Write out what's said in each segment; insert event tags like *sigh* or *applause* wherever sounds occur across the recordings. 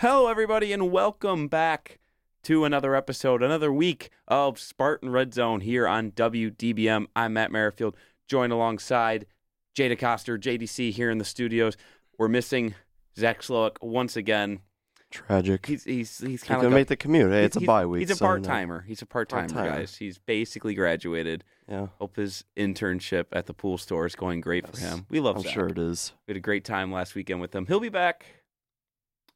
Hello, everybody, and welcome back to another episode, another week of Spartan Red Zone here on WDBM. I'm Matt Merrifield, joined alongside Jay DeCoster, JDC here in the studios. We're missing Zach Slowick once again. Tragic. He's he's he's He's kind of make the commute. Hey, it's a bye week. He's a so, part timer. He's a part timer, Part-timer. guys. He's basically graduated. Yeah, Hope his internship at the pool store is going great for him. We love I'm Zach. sure it is. We had a great time last weekend with him. He'll be back,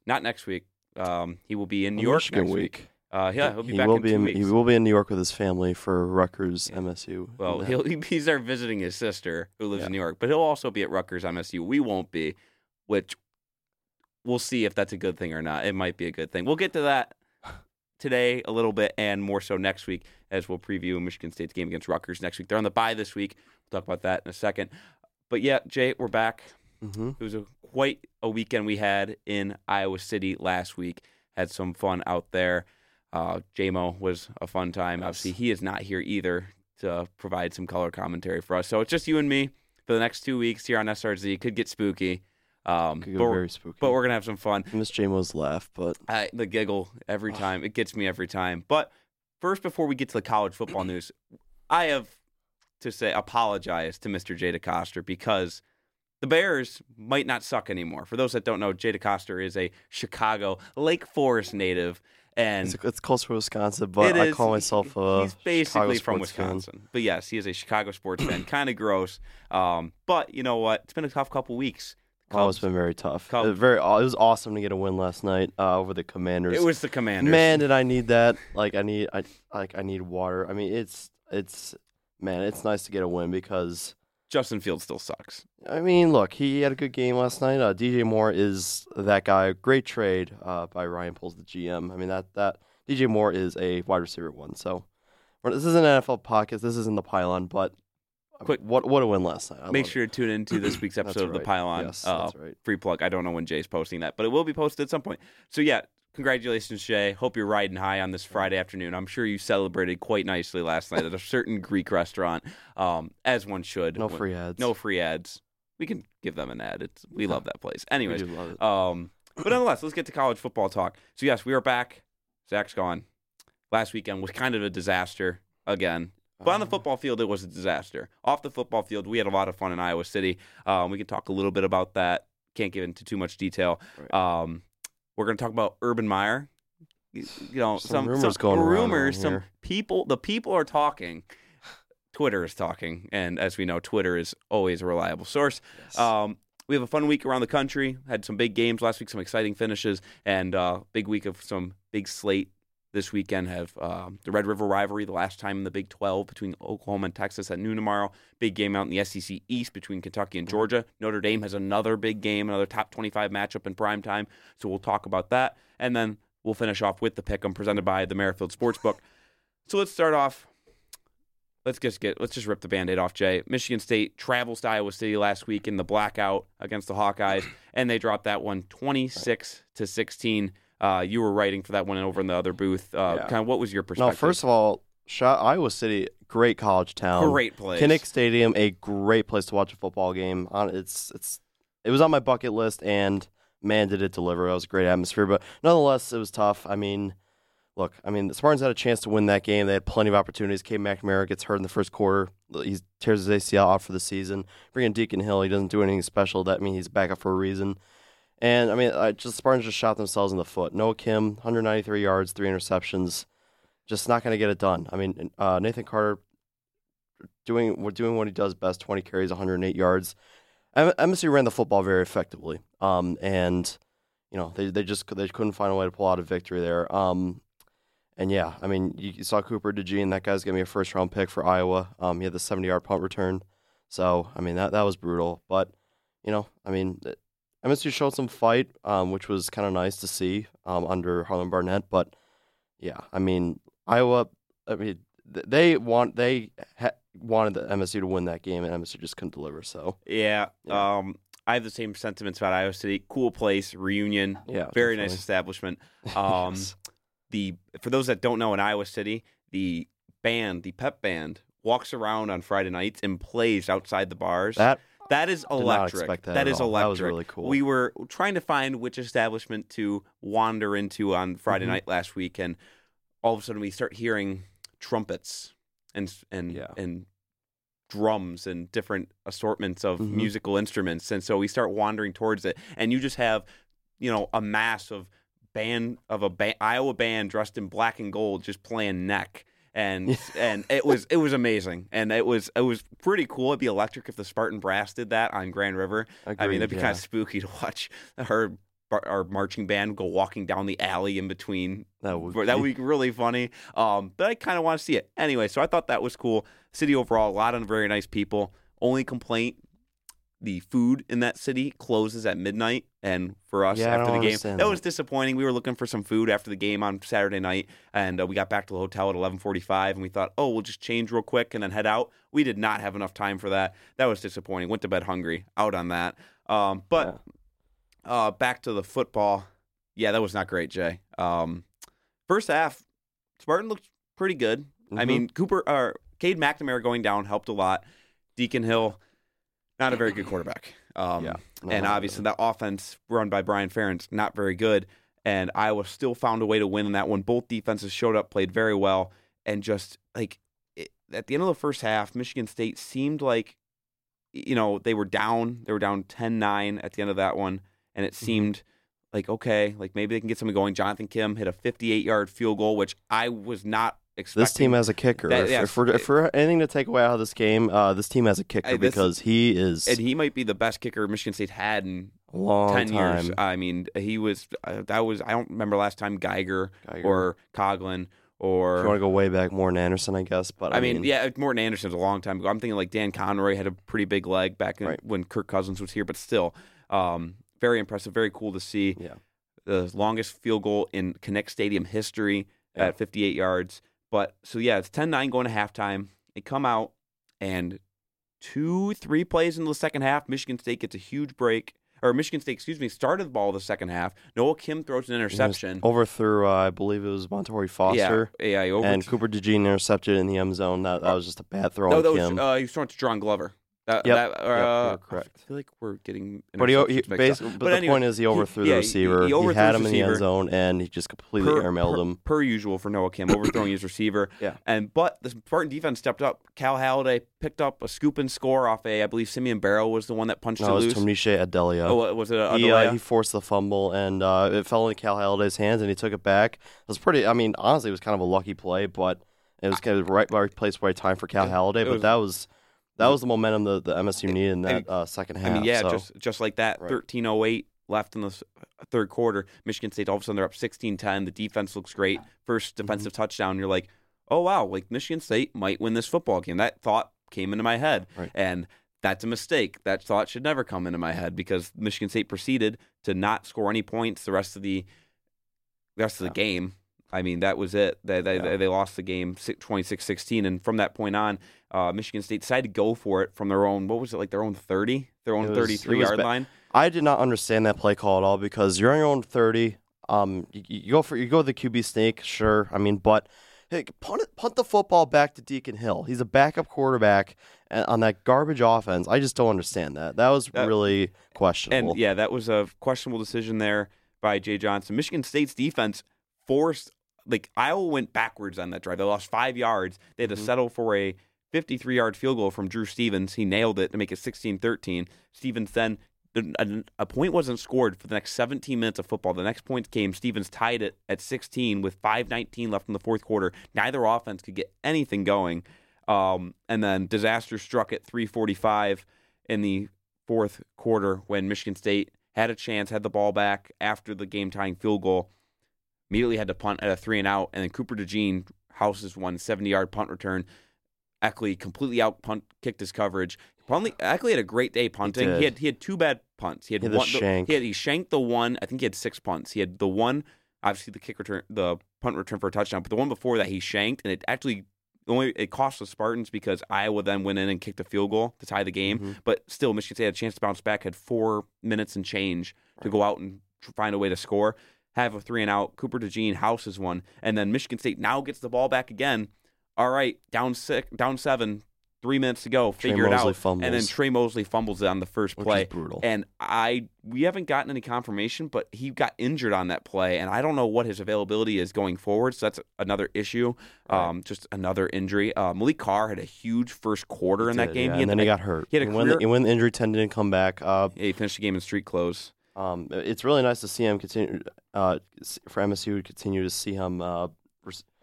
not next week. Um, he will be in New York Michigan next week. Uh, yeah, he'll be he back will in be two in, weeks. He will be in New York with his family for Rutgers Yeah. MSU. well, he'll he's there visiting his sister who lives Yeah. in New York, but he'll also be at Rutgers MSU. We won't be, which we'll see if that's a good thing or not. It might be a good thing. We'll get to that today a little bit and more so next week as we'll preview Michigan State's game against Rutgers next week. They're on the bye this week. We'll talk about that in a second. But yeah, Jay, we're back. Mhm. It was a quite a weekend we had in Iowa City last week. Had some fun out there. Uh, JMO was a fun time. Yes. Obviously, he is not here either to provide some color commentary for us. So it's just you and me for the next two weeks here on SRZ. Could get spooky, um, Could but, very spooky. but we're gonna have some fun. I miss JMO's laugh, but I, the giggle every time. It gets me every time. But first, before we get to the college football *clears throat* news, I have to say apologize to Mr. Jay DeCoster because the Bears might not suck anymore. For those that don't know, Jay DeCoster is a Chicago Lake Forest native. And it's, it's close to Wisconsin. But I is- call myself a he's basically Chicago from sports fan. Wisconsin. But yes, he is a Chicago sports fan. *clears throat* Kind of gross. Um, but you know what? It's been a tough couple weeks. Oh, it's Cubs- been very tough. Cubs- It, very. It was awesome to get a win last night uh, over the Commanders. It was the Commanders. Man, did I need that? Like I need, I like I need water. I mean, it's it's man, it's nice to get a win because Justin Fields still sucks. I mean, look, he had a good game last night. Uh, DJ Moore is that guy. Great trade uh, by Ryan Poles, the GM. I mean that that DJ Moore is a wide receiver one. So this is an NFL podcast. This isn't the pylon, but Quick- what what a win last night. I Make sure to tune into this week's *clears throat* episode of the. Pylon. Yes, uh, that's right. free plug. I don't know when Jay's posting that, but it will be posted at some point. So yeah, congratulations, Jay. Hope you're riding high on this Friday afternoon. I'm sure you celebrated quite nicely last night at a certain Greek restaurant, um, as one should. No free ads. no free ads. We can give them an ad. It's we love that place. *laughs* We Anyways, do love it. um, but nonetheless, let's get to college football talk. So yes, we are back. Zach's gone. Last weekend was kind of a disaster again. But on the Uh, football field, it was a disaster. Off the football field, we had a lot of fun in Iowa City. Um, we can talk a little bit about that. Can't get into too much detail. Right. Um, we're going to talk about Urban Meyer. You know, Some some, rumors some rumors. Some people. The people are talking. Twitter is talking, and as we know, Twitter is always a reliable source. Yes. Um, we have a fun week around the country. Had some big games last week, some exciting finishes, and uh, big week of some big slate this weekend. Have um, the Red River rivalry, the last time in the Big 12 between Oklahoma and Texas at noon tomorrow. Big game out in the SEC East between Kentucky and Georgia. Notre Dame has another big game, another top 25 matchup in prime time. So we'll talk about that, and then we'll finish off with the pick I'm presented by the Merrifield Sportsbook. So let's start off let's just get let's just rip the band-aid off jay michigan state travels to iowa city last week in the blackout against the hawkeyes and they dropped that one 26 to 16 uh, you were writing for that one over in the other booth uh, Yeah. kind of what was your perspective? no, first of all, Iowa City, great college town. great place Kinnick Stadium, a great place to watch a football game. On it's it's it was on my bucket list, and man, did it deliver! It was a great atmosphere, but nonetheless, it was tough. I mean, look, I mean, the Spartans had a chance to win that game. They had plenty of opportunities. Cade McNamara gets hurt in the first quarter. He tears his ACL out for the season. Bringing Deacon Hill, he doesn't do anything special. That means he's back up for a reason. And I mean, I just Spartans just shot themselves in the foot. Noah Kim, 193 yards, three interceptions. Just not going to get it done. I mean, uh, Nathan Carter doing doing what he does best 20 carries 108 yards MSU ran the football very effectively um and you know they, they just they couldn't find a way to pull out a victory there um and yeah I mean you, saw Cooper DeJean that guy's gonna be a first round pick for Iowa um he had the 70 yard punt return so I mean that that was brutal but you know I mean MSU showed some fight um which was kind of nice to see um under Harlan Barnett but yeah I mean Iowa I mean they want they ha- wanted the MSU to win that game, and MSU just couldn't deliver. So yeah, Yeah. um i have the same sentiments about iowa city cool place reunion yeah, very nice establishment *laughs* um Yes. the for those that don't know in Iowa City, the band, the pep band, walks around on Friday nights and plays outside the bars. That That is electric. that that at is all. electric. That was really cool. We were trying to find which establishment to wander into on Friday Mhm. night last week, and all of a sudden we start hearing trumpets and and Yeah. and drums and different assortments of Mhm. musical instruments, and so we start wandering towards it, and you just have, you know, a mass of band of a ba- Iowa band dressed in black and gold just playing neck. And and it was it was amazing and it was it was pretty cool. It'd be electric if the Spartan Brass did that on Grand River. I mean, Agreed, that'd be yeah. kind of spooky *laughs* to watch her our marching band go walking down the alley in between. That would that would be really funny. Um, but I kind of want to see it anyway. So I thought that was cool. City overall, a lot of very nice people. Only complaint: the food in that city closes at midnight, and for us Yeah, after the game, that that. was disappointing. We were looking for some food after the game on Saturday night, and uh, we got back to the hotel at eleven forty-five, and we thought, oh, we'll just change real quick and then head out. We did not have enough time for that. That was disappointing. Went to bed hungry. Out on that. Um, but uh, back to the football. Yeah, that was not great, Jay. Um, first half, Spartan looked pretty good. I Mhm. mean, Cooper or Cade McNamara going down helped a lot. Deacon Hill, not a very good quarterback. Um, Yeah. No, and no, no, obviously that offense run by Brian Ferentz not very good. And Iowa still found a way to win in that one. Both defenses showed up, played very well, and just like it, at the end of the first half, Michigan State seemed like you know they were down. They were down 10-9 at the end of that one, and it Mm-hmm. seemed like okay, like maybe they can get something going. Jonathan Kim hit a 58-yard field goal, which I was not. This team has a kicker. That- if, yes, if, we're, if we're anything to take away out of this game, uh, this team has a kicker this- because he is and he might be the best kicker Michigan State had in long ten time. years. I mean, he was uh, that was I don't remember last time Geiger, Geiger. or Coghlin if you want or to go way back, Morten Andersen, I guess. But I, I mean, yeah, Morten Andersen Andersen's a long time ago. I'm thinking like Dan Conroy had a pretty big leg back in, Right. when Kirk Cousins was here, but still, um, very impressive, very cool to see. yeah, The longest field goal in Kinnick Stadium history Yeah. at 58 yards. But so yeah, it's 10-9 going to halftime. They come out and two, three plays into the second half, Michigan State gets a huge break. Or Michigan State, excuse me, started the ball the second half. Noah Kim throws an interception. overthrew. Uh, I believe it was Montorie Foster. Yeah, yeah, over- and Cooper DeJean intercepted in the end zone. That, that was just a bad throw No, that was uh, he was throwing to Jaron Glover. That, Yep, that, yep, uh, you're correct. I feel like we're getting. but he, he interceptions mixed up. basically, but, But the anyway, point is, he overthrew yeah, the he- receiver. he He, overthrew had his him in the end zone, and he just completely per, airmailed per, him. per usual for Noah Kim, overthrowing his receiver. *clears throat* Yeah. And but the Spartan defense stepped up. Cal Haladay picked up a scoop and score off a. I believe Simeon Barrow was the one that punched No, it it was loose. Tunmise Adeleye. Oh, was it a, he, Adeleye? uh, he forced the fumble and uh, it fell into Cal Haladay's hands and he took it back. It was pretty. I mean, honestly, it was kind of a lucky play, but it was kind of right, right place, right time for Cal Haladay. But was- that was that was the momentum that the MSU needed in I that uh, second half. I mean, yeah, so. just just like that. Thirteen oh eight left in the third quarter. Michigan State all of a sudden they're up 16-10. The defense looks great. First Mm-hmm. defensive touchdown. You're like, oh wow, like Michigan State might win this football game. That thought came into my head, Right. and that's a mistake. That thought should never come into my head because Michigan State proceeded to not score any points the rest of the the rest of the Yeah. game. I mean, that was it. They they, Yeah. they lost the game 26-16, and from that point on, uh, Michigan State decided to go for it from their own. What was it like? Their own thirty, their own was- 33 yard ba- line. I did not understand that play call at all because you're on your own thirty. Um, you, you go for you go the QB snake, sure. I mean, but hey, punt punt the football back to Deacon Hill. He's a backup quarterback on that garbage offense. I just don't understand that. That was That- really questionable. And yeah, that was a questionable decision there by Jay Johnson. Michigan State's defense forced like Iowa went backwards on that drive. They lost five yards. They had to Mhm. settle for a 53 yard field goal from Drew Stevens. He nailed it to make it 16 13. Stevens then. A, point wasn't scored for the next 17 minutes of football. The next point came. Stevens tied it at 16 with 5:19 left in the fourth quarter. Neither offense could get anything going, um, and then disaster struck at 3:45 in the fourth quarter when Michigan State had a chance, had the ball back after the game tying field goal. Immediately had to punt at a three and out, and then Cooper DeJean houses one 70 yard punt return. Eckley completely out punt kicked his coverage. Puntley, Eckley had a great day punting. He, did. had he had two bad punts. He had, He had the one. shank. He had he shanked the one. I think he had six punts. He had the one, obviously the kick return, the punt return for a touchdown. But the one before that he shanked, and it actually only it cost the Spartans because Iowa then went in and kicked a field goal to tie the game. Mhm. But still, Michigan State had a chance to bounce back. Had four minutes and change to go out and find a way to score. Have a three and out. Cooper DeJean houses one, and then Michigan State now gets the ball back again. All right, down six, down seven. three minutes to go, Trey figure it Mosley out, fumbles. and then Tre Mosley fumbles it on the first which play. brutal. And I we haven't gotten any confirmation, but he got injured on that play, and I don't know what his availability is going forward. So that's another issue. Right. Um, just another injury. Uh, Maliq Carr had a huge first quarter in that Did, game. yeah, He and then he got hurt. he had a and when, the, career- when the injury tendon didn't come back, uh, yeah, he finished the game in street clothes. um, it's really nice to see him continue uh, for MSU to continue to see him uh,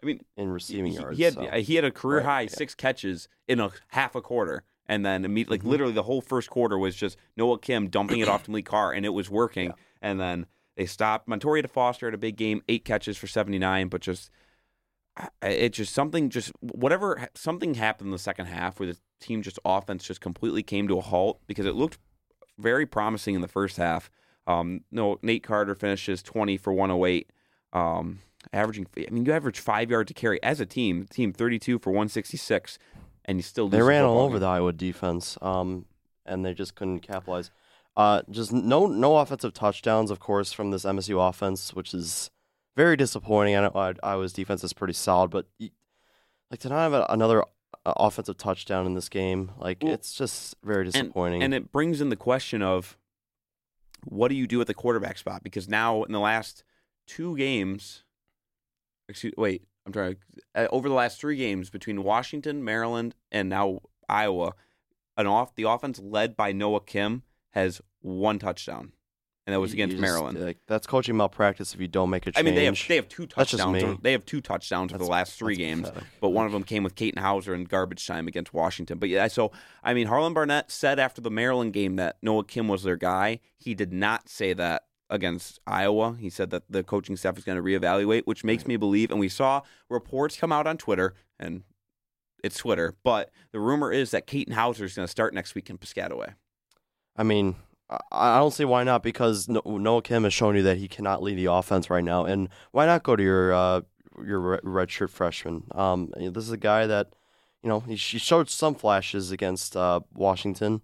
I mean, in receiving he, yards. he had so. he had a career Right, high yeah. six catches in a half a quarter, and then immediately, like Mhm. literally the whole first quarter was just Noah Kim dumping it off to Maliq Carr, and it was working. Yeah. And then they stopped. Montoya to Foster had a big game, eight catches for seventy nine, but just it just something just whatever something happened in the second half where the team just offense just completely came to a halt because it looked very promising in the first half. Um, no, Nate Carter finishes twenty for one hundred eight. Um, averaging. I mean, you average five yards to carry as a team. Team thirty-two for one sixty-six, and you still lose They ran all over game. the Iowa defense, um, and they just couldn't capitalize. Uh, just no no offensive touchdowns, of course, from this MSU offense, which is very disappointing. I know I- Iowa's defense is pretty solid, but like to not have a- another uh, offensive touchdown in this game, like Well, it's just very disappointing. And it brings in the question of what do you do at the quarterback spot? Because now in the last two games, excuse, wait, I'm trying to, uh, over the last three games between Washington, Maryland, and now Iowa, an off the offense led by Noah Kim has one touchdown, and that was against just, Maryland. like, that's coaching malpractice if you don't make a change. I mean, they have they have two That's touchdowns. They have two touchdowns for the last three games, pathetic. but one of them came with Katin Houser in garbage time against Washington. But yeah, so I mean, Harlan Barnett said after the Maryland game that Noah Kim was their guy. He did not say that against Iowa. He said that the coaching staff is going to reevaluate, which makes me believe. And we saw reports come out on Twitter, and it's Twitter, but the rumor is that Katin Houser is going to start next week in Piscataway. I mean, I- don't see why not because Noah Kim has shown you that he cannot lead the offense right now, and why not go to your uh, your redshirt freshman? Um, this is a guy that you know he, he showed some flashes against uh, Washington,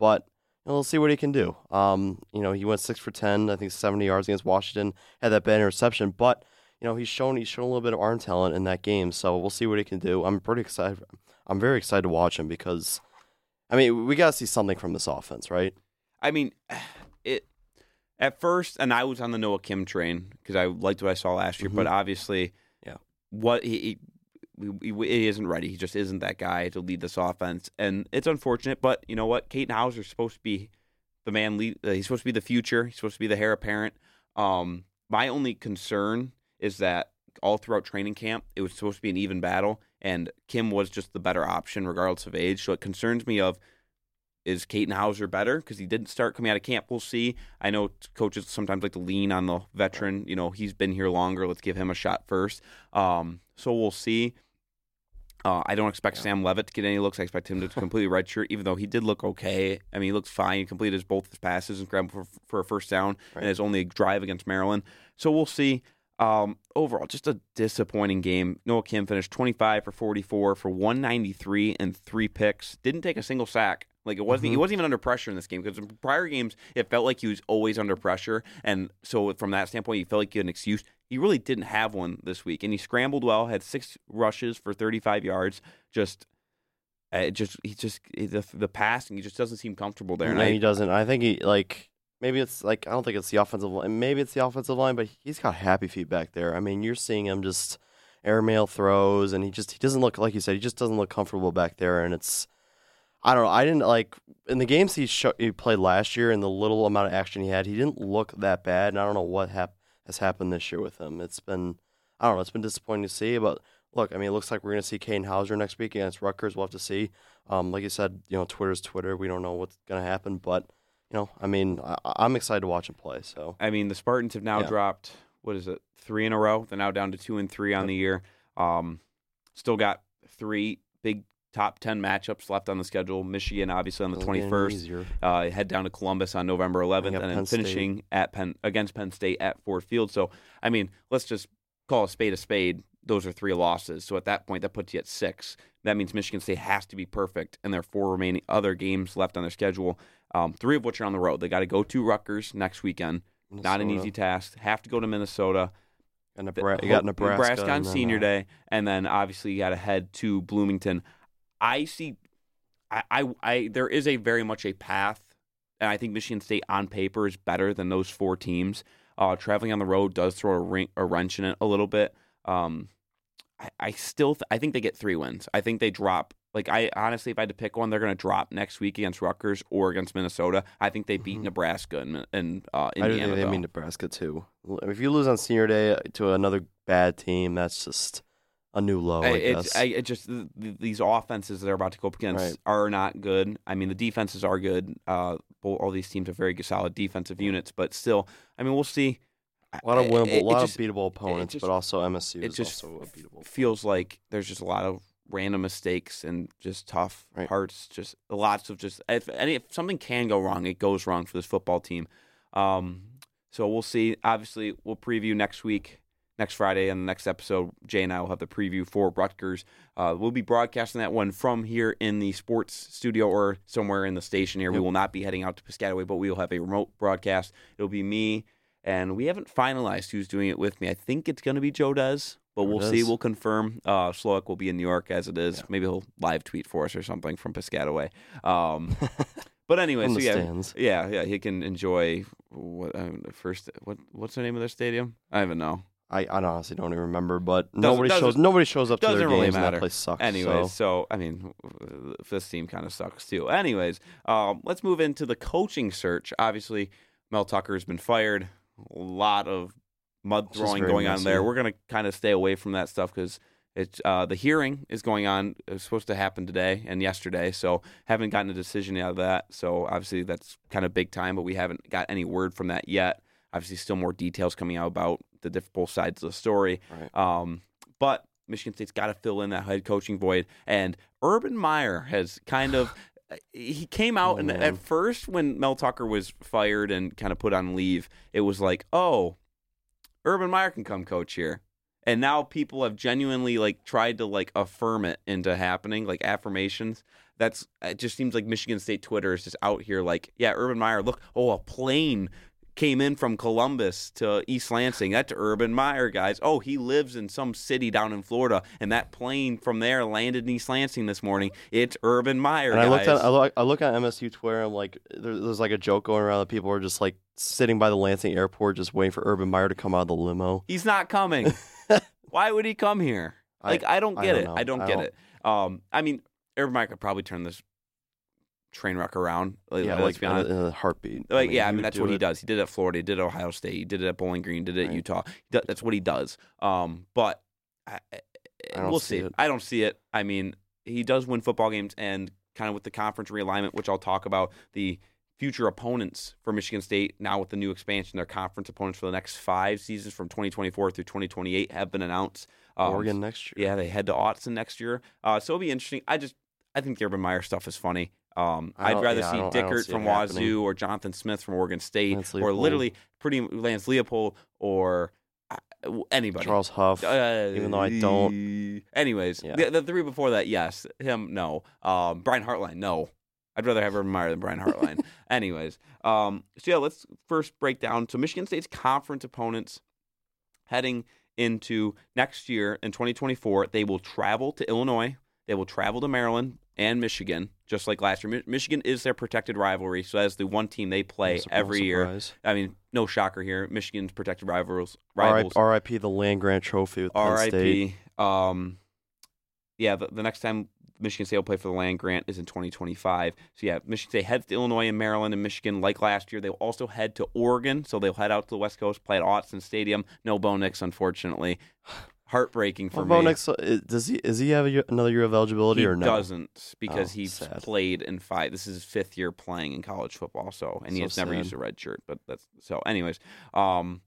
but know, we'll see what he can do. Um, you know, he went six for ten, I think seventy yards against Washington, had that bad interception, but you know he's shown he's shown a little bit of arm talent in that game, so we'll see what he can do. I'm pretty excited. I'm very excited to watch him because. I mean, we got to see something from this offense, right? I mean, *sighs* it at first, and I was on the Noah Kim train because I liked what I saw last year. But Mhm. obviously, Yeah. what he, he, he he isn't ready. He just isn't that guy to lead this offense, and it's unfortunate. But you know what? Katin Houser's supposed to be the man. Lead, uh, he's supposed to be the future. He's supposed to be the heir apparent. Um, my only concern is that all throughout training camp, it was supposed to be an even battle, and Kim was just the better option regardless of age. So it concerns me of is Katin Houser better because he didn't start coming out of camp? We'll see. I know coaches sometimes like to lean on the veteran. You know, he's been here longer. Let's give him a shot first. Um, so we'll see. Uh, I don't expect Yeah. Sam Leavitt to get any looks. I expect him to *laughs* completely redshirt, even though he did look okay. I mean, he looked fine. He completed his, both his passes and scrambled for, for a first down Right. in his only drive against Maryland. So we'll see. Um, overall, just a disappointing game. Noah Kim finished 25 for 44 for 193 and three picks. Didn't take a single sack. Like it wasn't. He Mhm. wasn't even under pressure in this game because in prior games it felt like he was always under pressure, and so from that standpoint, he felt like you had an excuse. He really didn't have one this week, and he scrambled well. Had six rushes for 35 yards. Just, uh, just he just the the passing. He just doesn't seem comfortable there. And no, I- he doesn't. I think he like maybe it's like I don't think it's the offensive line. Maybe it's the offensive line, but he's got happy feet back there. I mean, you're seeing him just airmail throws, and he just he doesn't look like you said. He just doesn't look comfortable back there, and it's I don't know. I didn't like in the games he sho- he played last year and the little amount of action he had. He didn't look that bad, and I don't know what hap- has happened this year with him. It's been I don't know. It's been disappointing to see, but. Look, I mean, it looks like we're going to see Katin Houser next week against Rutgers. We'll have to see. Um, like you said, you know, Twitter's Twitter. We don't know what's going to happen, but you know, I mean, I, I'm excited to watch him play. So I mean, the Spartans have now Yeah. dropped what is it, three in a row. They're now down to two and three on Yep. the year. Um, still got three big top ten matchups left on the schedule. Michigan, obviously, on the It'll twenty get first. easier. Uh, head down to Columbus on November 11th, got and then State. finishing at Penn against Penn State at Ford Field. So, I mean, let's just call a spade a spade. Those are three losses. So at that point, that puts you at six. That means Michigan State has to be perfect, and there are four remaining other games left on their schedule. Um, three of which are on the road. They got to go to Rutgers next weekend. Not an easy task. Have to go to Minnesota. And The- Nebra- you got Ho- Nebraska, on Senior uh, Day, and then obviously you got to head to Bloomington. I see I, I, I there is a very much a path, and I think Michigan State on paper is better than those four teams. Uh, traveling on the road does throw a, ring, a wrench in it a little bit. Um, I, I still th- I think they get three wins. I think they drop. Like I honestly, if I had to pick one, they're going to drop next week against Rutgers or against Minnesota. I think they beat Mhm. Nebraska and, and uh, I Indiana. think they mean Nebraska too. If you lose on senior day to another bad team, that's just a new low. I, I, it's. I, it just th- th- these offenses that they're about to go up against Right. are not good. I mean, the defenses are good. Uh, all these teams are very good, solid defensive units, but still, I mean, we'll see. a lot of winnable, it- a lot it of beatable opponents, just- but also MSU it is just also a f- beatable. feels like there's just a lot of random mistakes and just tough Right. parts. Just lots of just if any if something can go wrong, it goes wrong for this football team. Um, so we'll see. Obviously, we'll preview next week, next Friday, and the next episode. Jay and I will have the preview for Rutgers. Uh, we'll be broadcasting that one from here in the sports studio or somewhere in the station here. We will not be heading out to Piscataway, but we will have a remote broadcast. It'll be me, and we haven't finalized who's doing it with me. I think it's going to be Joe Dez, but Joe we'll see. We'll confirm. Uh, Sloak will be in New York as it is. Yeah. Maybe he'll live tweet for us or something from Piscataway. Um, *laughs* but anyway, so yeah, stands. yeah, yeah, he can enjoy what the first. What what's the name of their stadium? I don't even know. I, I honestly don't even remember, but nobody doesn't- shows nobody shows up to their doesn't games, really and matter. that place sucks. Anyways, so. so, I mean, this team kind of sucks too. Anyways, um, let's move into the coaching search. Obviously, Mel Tucker has been fired. A lot of mud throwing going on there. We're gonna kind of stay away from that stuff because it's uh, the hearing is going on. It's supposed to happen today and yesterday, so haven't gotten a decision out of that. So obviously that's kind of big time, but we haven't got any word from that yet. Obviously, still more details coming out about the diff- both sides of the story. Right. Um, but Michigan State's got to fill in that head coaching void. And Urban Meyer has kind of. *sighs* He came out Oh, and man. at first when Mel Tucker was fired and kind of put on leave, it was like, oh, Urban Meyer can come coach here. And now people have genuinely like tried to like affirm it into happening, like affirmations. That's it just seems like Michigan State Twitter is just out here like, yeah, Urban Meyer, look, oh, a plane came in from Columbus to East Lansing. That's Urban Meyer, guys. Oh, he lives in some city down in Florida, and that plane from there landed in East Lansing this morning. It's Urban Meyer, And I guys. looked at I look, I look at MSU Twitter. I'm like, there, there's like a joke going around that people are just like sitting by the Lansing airport, just waiting for Urban Meyer to come out of the limo. He's not coming. *laughs* Why would he come here? Like I, don't I get don't it. I don't I get don't- it. Um, I mean, Urban Meyer could probably turn this train wreck around. Like, yeah, let's like be honest. in a heartbeat. Like, yeah, I mean that's what he does. He did it at Florida. He did it at Ohio State. He did it at Bowling Green. Did it at Utah. He do- that's what he does. Um, but I, I- I we'll see see. it. I don't see it. I mean, he does win football games, and kind of with the conference realignment, which I'll talk about the future opponents for Michigan State now with the new expansion. Their conference opponents for the next five seasons from 2024 through 2028 have been announced. Um, Oregon next year. yeah, they head to Autzen next year. Uh, so it'll be interesting. I just I think the Urban Meyer stuff is funny. Um, I'd rather yeah, see don't- I don't Dickert from happening. Wazoo or Jonathan Smith from Oregon State or literally pretty Lance Leopold or uh, anybody. Charles Huff. Uh, even though I don't- Anyways, Yeah. the, the three before that, yes. Him, no. Um, Brian Hartline, no. I'd rather have Urban Meyer than Brian Hartline. *laughs* Anyways, um, so yeah, let's first break down. So Michigan State's conference opponents heading into next year in 2024, they will travel to Illinois, they will travel to Maryland and Michigan, just like last year. Michigan is their protected rivalry, so that's the one team they play No sur- no every year. surprise. I mean, no shocker here. Michigan's protected rivals. rivals. R.I.P. the land grant trophy with Penn State. R.I.P. Um, yeah, the, the next time Michigan State will play for the land grant is in 2025. So yeah, Michigan State heads to Illinois and Maryland and Michigan like last year. They'll also head to Oregon, so they'll head out to the West Coast, play at Autzen Stadium. No Bo Nix, unfortunately. Heartbreaking for me. Nix, uh, does he is he have a another year of eligibility he or no? He doesn't because Oh, he's sad. played in five. This is his fifth year playing in college football. So and he So has never used a red shirt. But that's so. Anyways, um,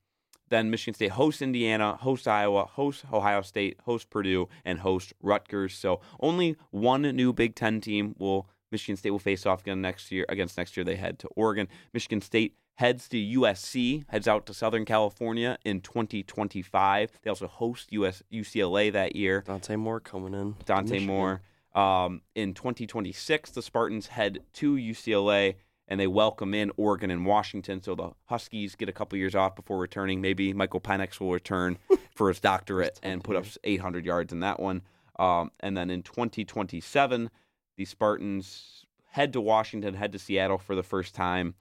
then Michigan State hosts Indiana, hosts Iowa, hosts Ohio State, hosts Purdue, and hosts Rutgers. So only one new Big Ten team will Michigan State will face off again next year. Against next year, they head to Oregon. Michigan State heads to USC, heads out to Southern California in 2025. They also host US UCLA that year. Dante Moore coming in. Dante Michigan. Moore. Um, in 2026, the Spartans head to UCLA and they welcome in Oregon and Washington. So the Huskies get a couple years off before returning. Maybe Michael Penix will return *laughs* for his doctorate and put up 800 yards in that one. Um, and then in 2027, the Spartans head to Washington, head to Seattle for the first time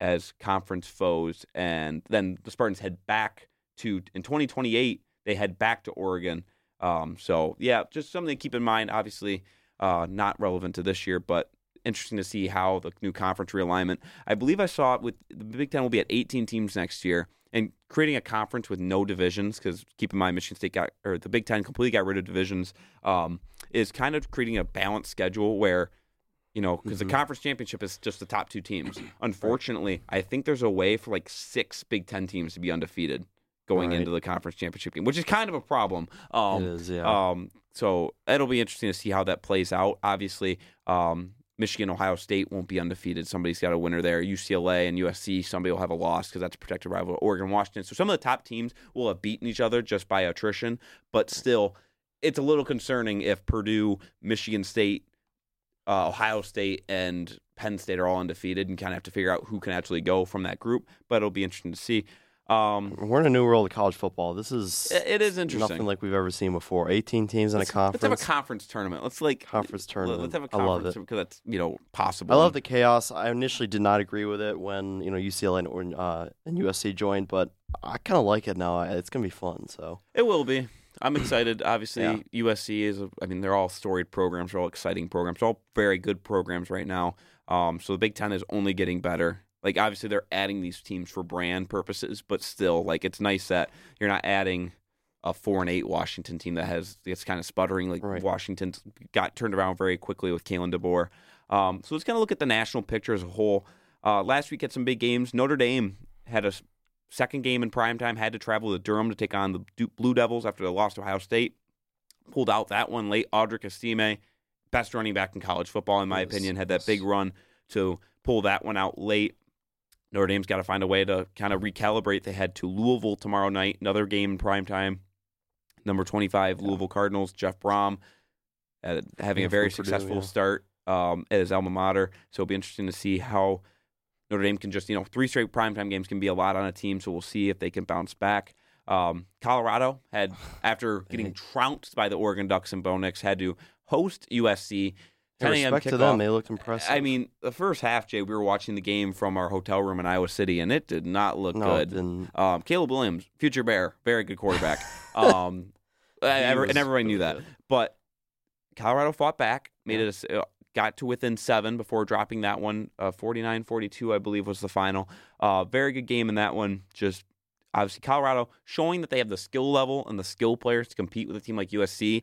as conference foes, and then the Spartans head back to in 2028. They head back to Oregon. Um, so yeah, just something to keep in mind. Obviously, uh, not relevant to this year, but interesting to see how the new conference realignment. I believe I saw it with the Big Ten will be at 18 teams next year, and creating a conference with no divisions. Because keep in mind, Michigan State got or the Big Ten completely got rid of divisions. Um, is kind of creating a balanced schedule where you know, because Mhm. the conference championship is just the top two teams. *clears throat* Unfortunately, I think there's a way for like six Big Ten teams to be undefeated going Right. into the conference championship game, which is kind of a problem. Um, it is, yeah. um, so it'll be interesting to see how that plays out. Obviously, um, Michigan, Ohio State won't be undefeated. Somebody's got a winner there. UCLA and USC, somebody will have a loss because that's a protected rival. Oregon, Washington. So some of the top teams will have beaten each other just by attrition, but still, it's a little concerning if Purdue, Michigan State, uh, Ohio State, and Penn State are all undefeated and kind of have to figure out who can actually go from that group. But it'll be interesting to see. Um, We're in a new world of college football. This is it- it is interesting. nothing like we've ever seen before. 18 teams in a let's, conference. let's have a conference tournament. Let's like Conference tournament. Let's have a I love it. because that's you know possible. I love the chaos. I initially did not agree with it when you know UCLA and, uh, and USC joined, but I kind of like it now. It's gonna be fun. So It will be. I'm excited. Obviously, Yeah. USC is. A, I mean, they're all storied programs. They're all exciting programs. They're all very good programs right now. Um, so the Big Ten is only getting better. Like obviously, they're adding these teams for brand purposes, but still, like it's nice that you're not adding a four and eight Washington team that has it's kind of sputtering. Like Right. Washington got turned around very quickly with Kalen DeBoer. Um, so let's kind of look at the national picture as a whole. Uh, last week had some big games. Notre Dame had a second game in prime time. Had to travel to Durham to take on the Du- Blue Devils after they lost to Ohio State. Pulled out that one late. Audric Estime, best running back in college football, in my Yes, opinion, had that yes. big run to pull that one out late. Notre Dame's got to find a way to kind of recalibrate. They head to Louisville tomorrow night, another game in prime time. Number 25, Louisville Cardinals, Jeff Brohm, uh, having Yeah, a very successful yeah. start um, at his alma mater. So it'll be interesting to see how Notre Dame can just, you know, three straight primetime games can be a lot on a team. So we'll see if they can bounce back. Um, Colorado had, *sighs* after getting trounced by the Oregon Ducks and Bo Nix, had to host USC. 10 Hey, a.m. respect to them. They looked impressive. I mean, the first half, Jay, we were watching the game from our hotel room in Iowa City, and it did not look no, good. Um, Caleb Williams, future Bear, very good quarterback. um, *laughs* and was everybody knew that. good. But Colorado fought back, made Yeah. it a uh, got to within seven before dropping that one. Uh, 49-42, I believe, was the final. Uh, very good game in that one. Just obviously Colorado showing that they have the skill level and the skill players to compete with a team like USC.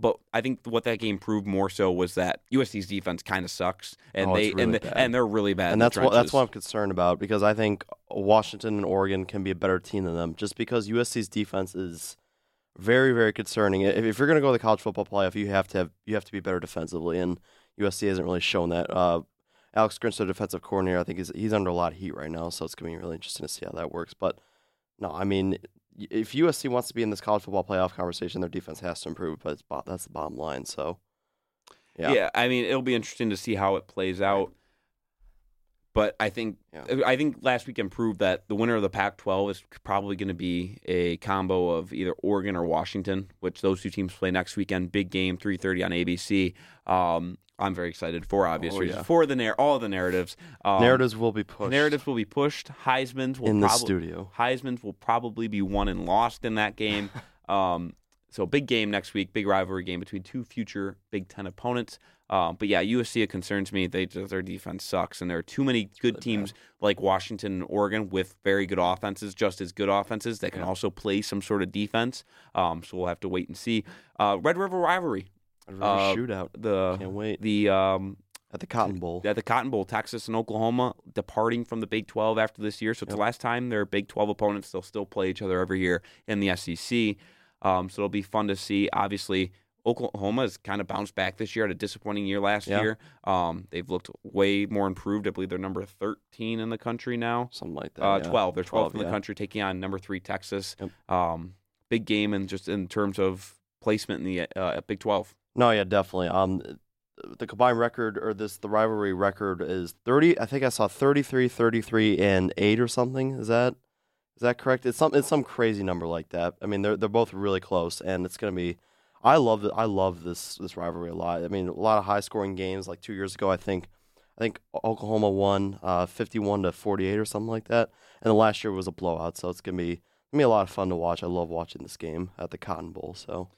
But I think what that game proved more so was that USC's defense kind of sucks, and Oh, they really and, the, and they're really bad. in and that's what that's what I'm concerned about because I think Washington and Oregon can be a better team than them just because USC's defense is very very concerning. If, if you're going to go to the college football playoff, you have to have you have to be better defensively, and USC hasn't really shown that. Uh, Alex Grinch, the defensive coordinator, I think he's he's under a lot of heat right now, so it's going to be really interesting to see how that works. But no, I mean, if USC wants to be in this college football playoff conversation, their defense has to improve. But it's, bo- that's the bottom line. So yeah, Yeah. I mean, it'll be interesting to see how it plays out. But I think Yeah. I think last weekend proved that the winner of the Pac-12 is probably going to be a combo of either Oregon or Washington, which those two teams play next weekend. Big game, 3:30 on ABC. Um, I'm very excited for obvious Oh, reasons yeah. for the narr- all the narratives. Um, narratives will be pushed. narratives will be pushed. Heisman's will in the probably studio. Heisman's will probably be won and lost in that game. *laughs* um, so big game next week, big rivalry game between two future Big Ten opponents. Um, but yeah, USC it concerns me. They just, their defense sucks, and there are too many good teams like Washington and Oregon with very good offenses, just as good offenses that can Yeah. also play some sort of defense. Um, so we'll have to wait and see. Uh, Red River rivalry, A river uh, shootout. the Can't wait. the um, At the Cotton Bowl. at the Cotton Bowl, Texas and Oklahoma departing from the Big 12 after this year. So it's Yep. the last time their Big 12 opponents. They'll still play each other every year in the SEC. Um, so it'll be fun to see. Obviously, Oklahoma has kind of bounced back this year. Had a disappointing year last Yeah. year. Um, they've looked way more improved. I believe they're number 13 in the country now. Something like that. Uh, yeah. 12. They're 12th in the yeah. country, taking on number three Texas. Yep. Um, big game and just in terms of placement in the uh, Big 12. No, yeah, definitely. Um, the combined record or this the rivalry record is 30 I think I saw 33 33 and 8 or something. Is that is that correct? It's some it's some crazy number like that. I mean, they're they're both really close and it's going to be I love. I love this this rivalry a lot. I mean, a lot of high scoring games. Like two years ago, I think I think Oklahoma won uh, 51 to 48 or something like that. And the last year was a blowout, so it's gonna be gonna be a lot of fun to watch. I love watching this game at the Cotton Bowl. So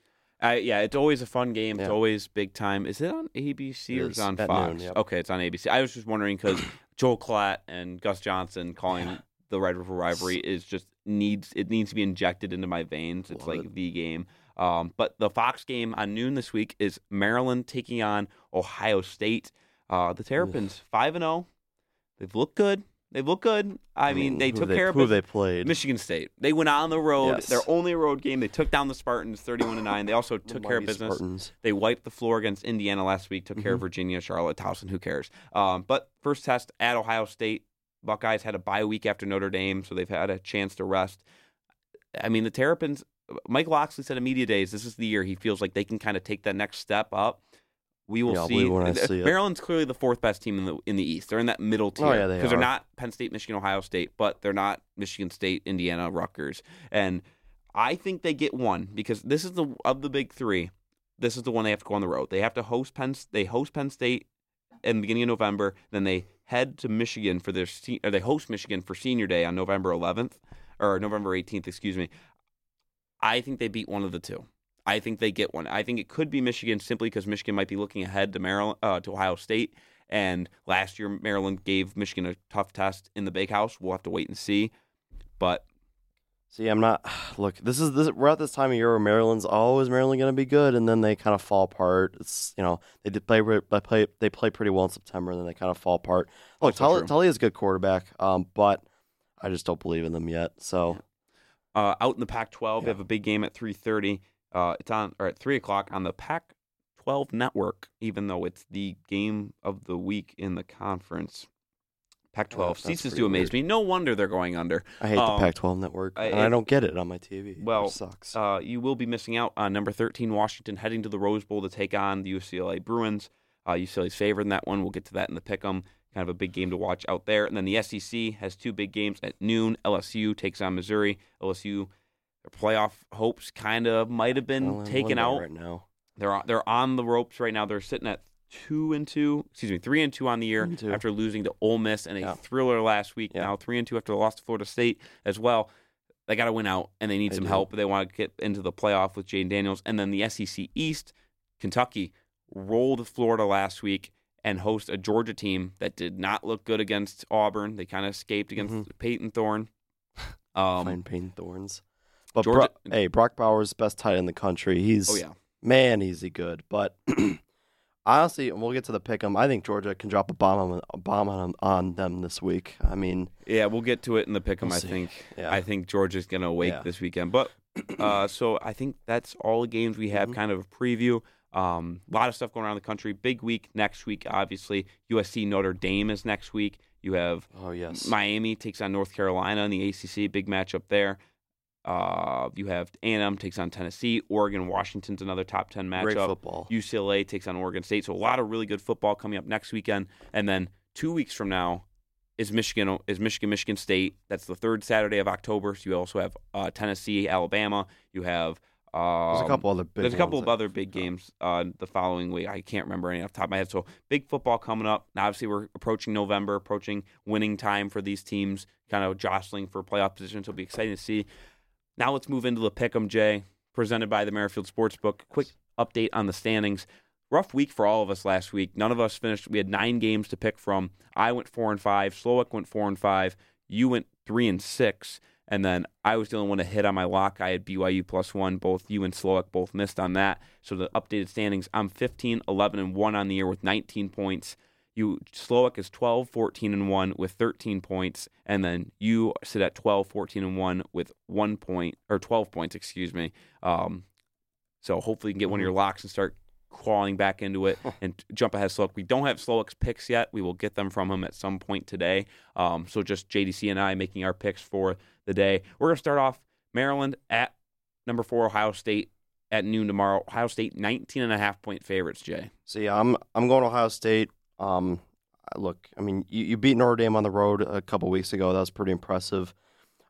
Uh, yeah, it's always a fun game. It's always big time. Is it on ABC It or is it on Fox? noon, yep. Okay, it's on ABC. I was just wondering because Joel Klatt and Gus Johnson calling Yeah. The Red River rivalry is just needs it needs to be injected into my veins. It's Love like it. the game. Um, but the Fox game on noon this week is Maryland taking on Ohio State. Uh, the Terrapins five and zero. They've looked good. They've looked good. I, mean, they took they, care of who they played. Michigan State. They went on the road. Yes. Their only road game. They took down the Spartans, thirty-one to nine. They also took care of business. Spartans. They wiped the floor against Indiana last week. Took care of Mm-hmm. Virginia, Charlotte, Towson. Who cares? Um, but first test at Ohio State. Buckeyes had a bye week after Notre Dame, so they've had a chance to rest. I mean, the Terrapins. Mike Locksley said at media days, this is the year he feels like they can kind of take that next step up. We will Yeah, see. when see. Maryland's clearly the fourth best team in the in the East. They're in that middle tier Oh, yeah, they because they're are. not Penn State, Michigan, Ohio State, but they're not Michigan State, Indiana, Rutgers, and I think they get one because this is the of the big three. This is the one they have to go on the road. They have to host Penn. They host Penn State in the beginning of November. Then they head to Michigan for their se- or they host Michigan for Senior Day on November 11th or November 18th. Excuse me. I think they beat one of the two. I think they get one. I think it could be Michigan simply because Michigan might be looking ahead to Maryland, uh, to Ohio State. And last year, Maryland gave Michigan a tough test in the Big House. We'll have to wait and see. But See, I'm not. *sighs* Look, this is this. We're at this time of year where Maryland's always Maryland going to be good, and then they kind of fall apart. It's you know they did play they play they play pretty well in September, and then they kind of fall apart. Look, Tully. Tully is a good quarterback, um, but I just don't believe in them yet. So uh, out in the Pac-12, we have a big game at 3:30. Uh, it's on or at three o'clock on the Pac-12 network. Even though it's the game of the week in the conference, Pac-12 that's ceases to amaze weird. me. No wonder they're going under. I hate Um, the Pac-12 network, I- and I don't get it on my TV. Well, it sucks. Uh, you will be missing out on number 13 Washington heading to the Rose Bowl to take on the UCLA Bruins. Uh, UCLA's favored in that one. We'll get to that in the pick'em. Kind of a big game to watch out there. And then the SEC has two big games at noon. LSU takes on Missouri. LSU, their playoff hopes kind of might have been Well, taken out. right now. They're on, they're on the ropes right now. They're sitting at two and two, excuse me, three and two on the year Three and two. after losing to Ole Miss and a Yeah. thriller last week. Yeah. Now three and two after the loss to Florida State as well. They got to win out, and they need They some do. help. They want to get into the playoff with Jayden Daniels, and then the SEC East. Kentucky rolled Florida last week and host a Georgia team that did not look good against Auburn. They kind of escaped against Mhm. Payton Thorne. *laughs* Um, Fine pain thorns. But Georgia- Bro- hey, Brock Bowers, best tight end in the country. He's oh yeah, man, is he good. But *clears throat* honestly, and we'll get to the pick 'em. I think Georgia can drop a bomb on a bomb on, on them this week. I mean, yeah. We'll get to it in the pick'em. We'll I see. think. Yeah. I think Georgia's going to awake Yeah. this weekend. But uh, *clears throat* so I think that's all the games we have. Mhm. Kind of a preview. Um, a lot of stuff going around the country. Big week next week. Obviously, USC Notre Dame is next week. You have oh yes, Miami takes on North Carolina in the ACC. Big matchup there. Uh, you have A&M takes on Tennessee. Oregon Washington's another top ten great matchup. football. UCLA takes on Oregon State. So a lot of really good football coming up next weekend. And then two weeks from now is Michigan is Michigan Michigan State. That's the third Saturday of October. So you also have uh, Tennessee Alabama. You have um, There's a couple other big. there's a couple of other big games uh, the following week. I can't remember any off the top of my head. So big football coming up. Now, obviously, we're approaching November, approaching winning time for these teams, kind of jostling for playoff positions. It'll be exciting to see. Now let's move into the Pick'em Jay, presented by the Merrifield Sportsbook. Quick update on the standings. Rough week for all of us last week. None of us finished. We had nine games to pick from. I went four and five. Slowick went four and five. You went three and six. And then I was the only one to hit on my lock. I had BYU plus one. Both you and Slowick both missed on that. So the updated standings, I'm 15, 11, and 1 on the year with 19 points. You Slowick is 12, 14, and 1 with 13 points. And then you sit at 12, 14, and 1 with one point, or 12 points, excuse me. Um, so hopefully you can get one of your locks and start crawling back into it *laughs* and jump ahead of. We don't have Slowick's picks yet. We will get them from him at some point today. Um, so just JDC and I making our picks for the day. We're going to start off Maryland at number four, Ohio State at noon tomorrow. Ohio State 19 and a half point favorites, Jay. See, I'm I'm going to Ohio State. Um, look, I mean, you, you beat Notre Dame on the road a couple weeks ago. That was pretty impressive.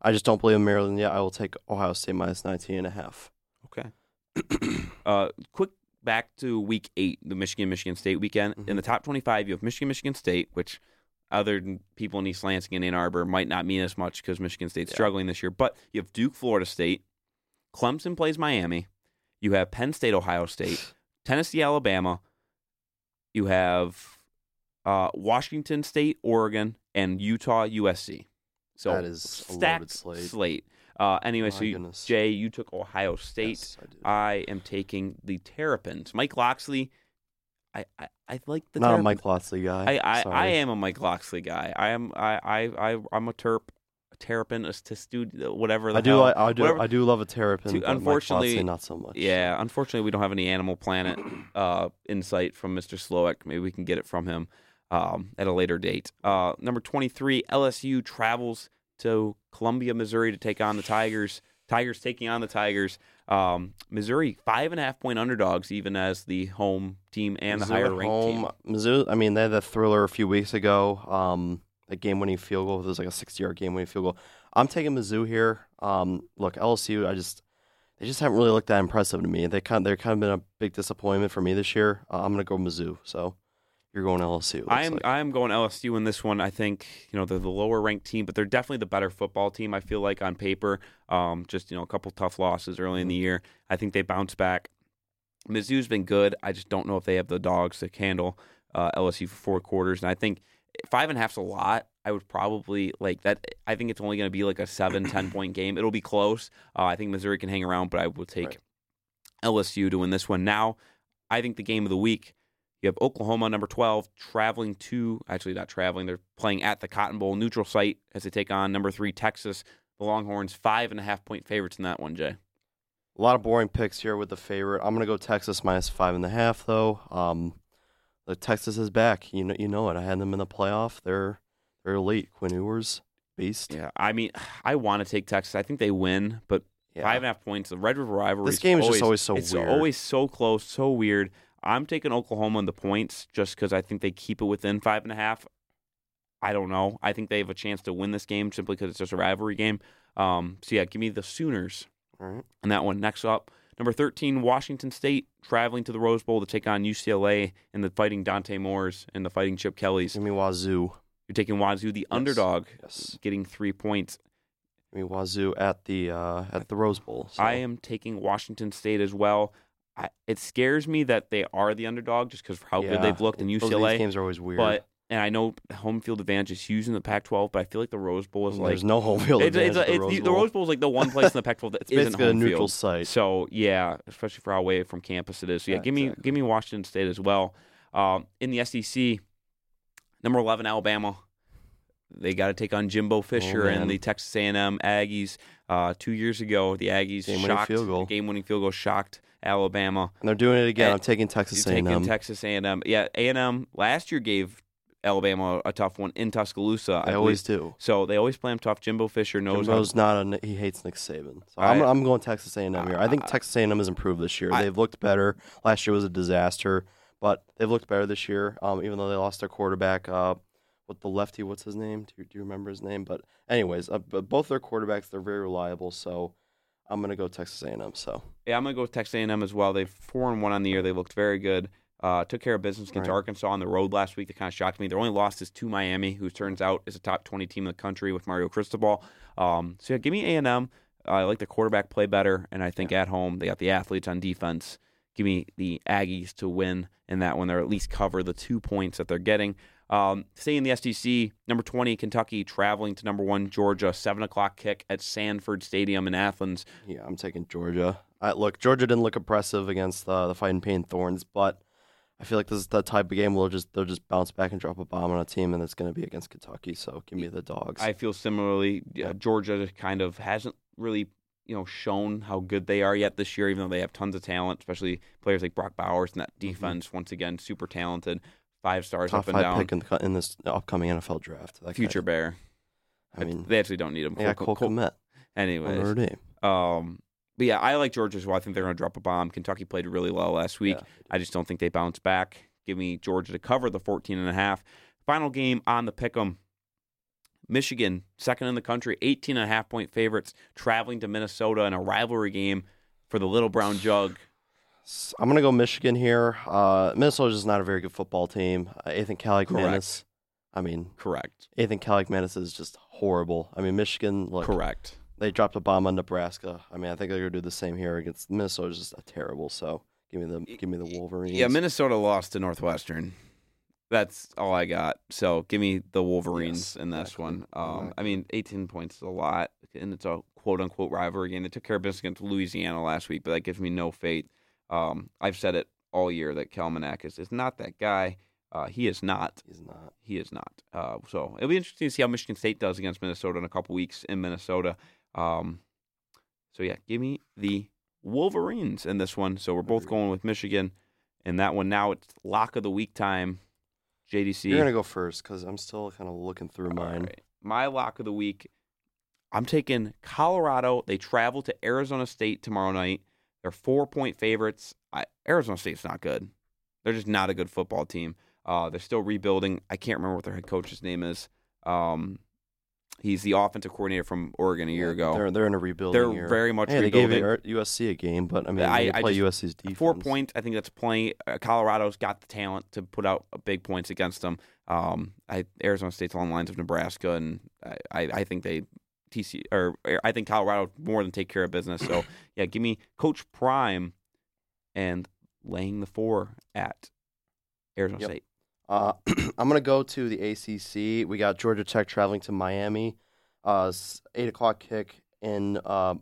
I just don't believe in Maryland yet. I will take Ohio State minus 19 and a half. Okay. *clears throat* uh, quick back to week eight, the Michigan Michigan State weekend. In the top 25, you have Michigan Michigan State, which other people in East Lansing and Ann Arbor might not mean as much because Michigan State's Yeah. struggling this year. But you have Duke, Florida State. Clemson plays Miami. You have Penn State, Ohio State. *sighs* Tennessee, Alabama. You have uh, Washington State, Oregon, and Utah, USC. So That is a stacked loaded slate. Uh, anyway, so you. Jay, you took Ohio State. Yes, I did. I am taking the Terrapins. Mike Locksley. I, I, I like the Not a Terrapins. Mike Locksley guy. I, I, I am a Mike Locksley guy. I am I I, I I'm a Terp, a Terrapin, a Testu, whatever. The I do. hell. I do. whatever- I do love a terrapin. To- unfortunately- not so much. Yeah, unfortunately, we don't have any Animal Planet uh, insight from Mr. Slowick. Maybe we can get it from him um, at a later date. Uh, number 23, LSU travels to Columbia, Missouri to take on the Tigers. Tigers taking on the Tigers. Um, Missouri, five and a half point underdogs, even as the home team and Mizzou the higher ranked home. team. Mizzou. I mean, they had that thriller a few weeks ago. Um, a game-winning field goal. It was like a sixty-yard game-winning field goal. I'm taking Mizzou here. Um, look, LSU. I just they just haven't really looked that impressive to me. They kind they're kind of been a big disappointment for me this year. Uh, I'm gonna go Mizzou. So you're going LSU. I am. like. I am going LSU in this one. I think you know they're the lower ranked team, but they're definitely the better football team. I feel like on paper, um, just you know a couple tough losses early in the year. I think they bounce back. Mizzou's been good. I just don't know if they have the dogs to handle uh, LSU for four quarters. And I think five and a half's a lot. I would probably like that. I think it's only going to be like a seven, 10 *clears throat* point game. It'll be close. Uh, I think Missouri can hang around, but I will take Right. LSU to win this one. Now, I think the game of the week. You have Oklahoma, number 12, traveling to, actually not traveling, they're playing at the Cotton Bowl neutral site as they take on number three, Texas. The Longhorns, five and a half point favorites in that one, Jay. A lot of boring picks here with the favorite. I'm gonna go Texas minus five and a half though. Um, the Texas is back. You know, you know it. I had them in the playoff. They're they're elite. Quinn Ewers, beast. Yeah, I mean, I want to take Texas. I think they win, but Yeah. five and a half points. The Red River rivalry. This game is just always so it's weird. always so close, so weird. I'm taking Oklahoma in the points just because I think they keep it within five and a half. I don't know. I think they have a chance to win this game simply because it's just a rivalry game. Um, so yeah, give me the Sooners All right. in that one. Next up, number 13, Washington State traveling to the Rose Bowl to take on UCLA and the Fighting Dante Moores and the Fighting Chip Kellys. Give me Wazoo. You're taking Wazoo, the underdog, Yes. getting three points. Give me Wazoo at the uh, at the Rose Bowl. So. I am taking Washington State as well. I, it scares me that they are the underdog just because of how good they've looked in UCLA. games are always weird. But and I know home field advantage is huge in the Pac-12, but I feel like the Rose Bowl is like there's no home field it's, advantage. it's, at the, it's- Rose the, Bowl. Rose Bowl is like the one place in the Pac-12 that *laughs* It's isn't basically a neutral field. site. So yeah, especially for how away from campus it is. So yeah, Yeah, give me give me Washington State as well. Um, in the SEC, number eleven Alabama. They got to take on Jimbo Fisher man. and the Texas A&M Aggies. Uh, two years ago, the Aggies Game-winning shocked field goal. game-winning field goal shocked Alabama. and they're doing it again. And I'm taking Texas A&M. Texas A&M. Yeah, A&M last year gave Alabama a tough one in Tuscaloosa. I I always believe. do. So they always play them tough. Jimbo Fisher knows how not a he hates Nick Saban. So I- I'm I'm going Texas A&M here. I think I- Texas A&M has improved this year. They've looked better. Last year was a disaster, but they've looked better this year. Um, even though they lost their quarterback, uh, with the lefty, what's his name? Do you, do you remember his name? But anyways, uh, but both their quarterbacks they're very reliable. So I'm gonna go Texas A&M. So Yeah, I'm gonna go with Texas A&M as well. They've four and one on the year. They looked very good. Uh, took care of business against Right. Arkansas on the road last week. That kind of shocked me. Their only loss is to Miami, who turns out is a top 20 team in the country with Mario Cristobal. Um, so yeah, give me A&M. Uh, I like the quarterback play better, and I think at home they got the athletes on defense. Give me the Aggies to win in that one. They're at least cover the two points that they're getting. Um, stay in the SEC. Number 20, Kentucky traveling to number one, Georgia. Seven o'clock kick at Sanford Stadium in Athens. yeah, I'm taking Georgia. I, look, Georgia didn't look impressive against uh, the Fighting Payton Thornes, but I feel like this is the type of game where they'll just they'll just bounce back and drop a bomb on a team, and it's going to be against Kentucky. So give me the dogs. I feel similarly. Uh, Georgia kind of hasn't really, you know, shown how good they are yet this year, even though they have tons of talent, especially players like Brock Bowers and that defense. Once again, super talented, five stars top up and five down. pick in, the, in this upcoming NFL draft. That guy- Future Bear. I mean, they actually don't need him. they got Cole Kmet on anyways, um, but yeah, I like Georgia as well. I think they're going to drop a bomb. Kentucky played really well last week. Yeah. I just don't think they bounce back. Give me Georgia to cover the 14 and a half. Final game on the pick'em. Michigan, second in the country, 18 and a half point favorites, traveling to Minnesota in a rivalry game. for the little brown jug. S- I'm gonna go Michigan here. Uh, Minnesota's just not a very good football team. Uh, Ethan Kaliakmanis. I mean, Correct. Ethan Kaliakmanis is just horrible. I mean, Michigan. Look, Correct. they dropped a bomb on Nebraska. I mean, I think they're gonna do the same here against Minnesota's just a terrible. So give me the give me the Wolverines. Yeah, Minnesota lost to Northwestern. That's all I got. So give me the Wolverines Yes, in this exactly. one. Um, I mean, 18 points is a lot, and it's a quote unquote rivalry game. They took care of business against Louisiana last week, but that gives me no faith. Um, I've said it all year that Kalmanakis is not that guy. Uh, he is not. He's not. He is not. Uh, so it'll be interesting to see how Michigan State does against Minnesota in a couple weeks in Minnesota. Um, so yeah, give me the Wolverines in this one. So we're both going with Michigan in that one. Now it's lock of the week time. JDC. You're gonna go first because I'm still kind of looking through mine. right. My lock of the week. I'm taking Colorado. They travel to Arizona State tomorrow night. They're four point favorites. I, Arizona State's not good. They're just not a good football team. Uh, they're still rebuilding. I can't remember what their head coach's name is. Um, he's the offensive coordinator from Oregon a year Yeah, ago. They're they're in a rebuilding They're year. very much Hey, they gave USC a game, but I mean, I- play just- USC's defense. Four points. I think that's plenty. Uh, Colorado's got the talent to put out big points against them. Um, I, Arizona State's on the lines of Nebraska, and I, I, I think they TC or I think Colorado more than take care of business. So *clears throat* yeah, give me Coach Prime and laying the four at Arizona Yep. State. Uh, *clears throat* I'm gonna go to the ACC. We got Georgia Tech traveling to Miami. Uh, eight o'clock kick in uh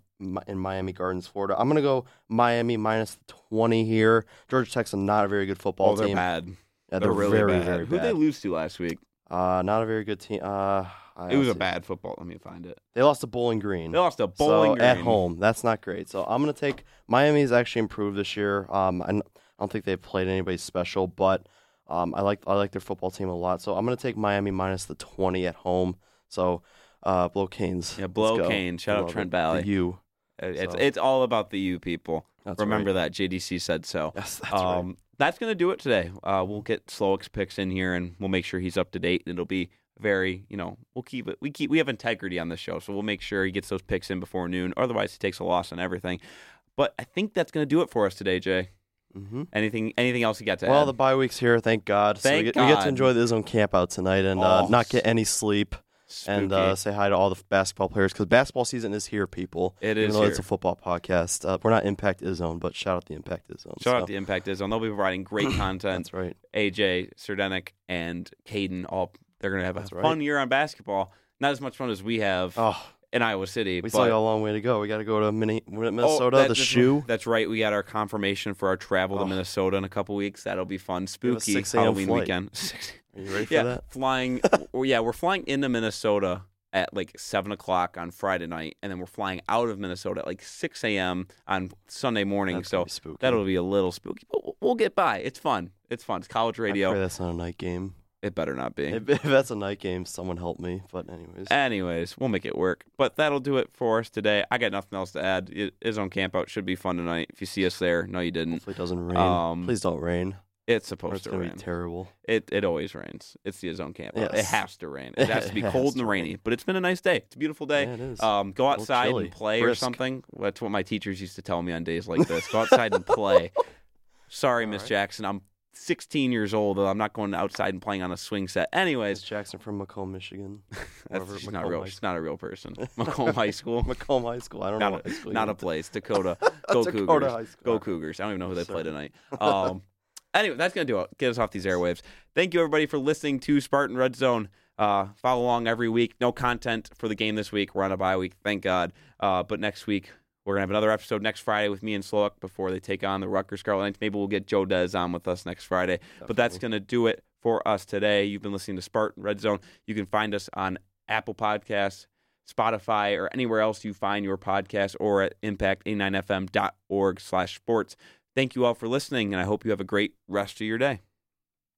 in Miami Gardens, Florida. I'm gonna go Miami minus the twenty here. Georgia Tech's not a very good football Oh, they're team. bad. Yeah, they're, they're, really very bad. very Who bad. they lose to last week? uh, not a very good team. Uh, I It was a bad football. Let me find it. They lost to Bowling Green. They lost to Bowling so Green at home. That's not great. So I'm gonna take Miami's actually improved this year. Um, I don't think they've played anybody special, but um, I like I like their football team a lot. So I'm gonna take Miami minus the 20 at home. So uh, blow Canes. Yeah, blow go. Cane. Shout out Trent. Valley. The U. It's So- it's all about the U people. That's Remember right. that JDC said so. Yes, that's um, right. That's going to do it today. Uh, we'll get Slowick's picks in here, and we'll make sure he's up to date. It'll be very, you know, we'll keep it. We keep we have integrity on this show, so we'll make sure he gets those picks in before noon. Otherwise, he takes a loss on everything. But I think that's going to do it for us today, Jay. hmm Anything anything else you got to Well, add? the bye week's here. Thank God. so we Thank get, we get to enjoy the Zone camp out tonight and uh, Oh, not get any sleep and uh, say hi to all the basketball players because basketball season is here, people. it Even is though here. it's a football podcast, uh, we're not Impact Izzone, but shout out the Impact Izzone. Shout so. out the Impact is on. They'll be providing great *clears throat* content. That's right. AJ, Serdenik, and Caden all they're going to have That's a right. fun year on basketball. Not as much fun as we have Oh, in Iowa City. we still got a long way to go. We got to go to Mini- Oh, Minnesota, that- the that's- shoe. That's right. We got our confirmation for our travel to Oh. Minnesota in a couple weeks. That'll be fun. Spooky 6. Halloween flight. weekend. Are you *laughs* ready for yeah, that? flying. *laughs* yeah, we're flying into Minnesota at like seven o'clock on Friday night, and then we're flying out of Minnesota at like six a.m. on Sunday morning. That's so be spooky. that'll be a little spooky, but we'll- we'll get by. It's fun. It's fun. It's college radio. that's not a night game. It better not be. If, *laughs* if that's a night game, someone help me. But anyways, Anyways, we'll make it work. But that'll do it for us today. I got nothing else to add. Izzone camp out. Should be fun tonight. If you see us there, no, you didn't. hopefully it doesn't rain. Um, Please don't rain. It's supposed it's to rain. be terrible. It it always rains. It's the zone camp. out. It has to rain. It has to be *laughs* cold and rain. rainy. But it's been a nice day. It's a beautiful day. Yeah, it is. Um, go outside and play or something. That's what my teachers used to tell me on days like this. Go outside and play. *laughs* Sorry, Miss right. Jackson. I'm 16 years old. Though I'm not going outside and playing on a swing set. Miss Anyways, Jackson from Macomb, Michigan. *laughs* that's, she's not real. She's not a real person. *laughs* Macomb High School. *laughs* Macomb High School. I don't know. Not high a, school not a place. Dakota. Go Dakota Cougars. High School. Go Cougars. I don't even know who they Yes, play tonight. Um, anyway, that's going to do it. Get us off these airwaves. Thank you, everybody, for listening to Spartan Red Zone. Uh, follow along every week. No content for the game this week. We're on a bye week, thank God. Uh, but next week, we're going to have another episode next Friday with me and Sloak before they take on the Rutgers Scarlet Knights. Maybe we'll get Joe Dez on with us next Friday. But that's going to do it for us today. You've been listening to Spartan Red Zone. You can find us on Apple Podcasts, Spotify, or anywhere else you find your podcast, or at impact89fm.org slash sports. Thank you all for listening, and I hope you have a great rest of your day.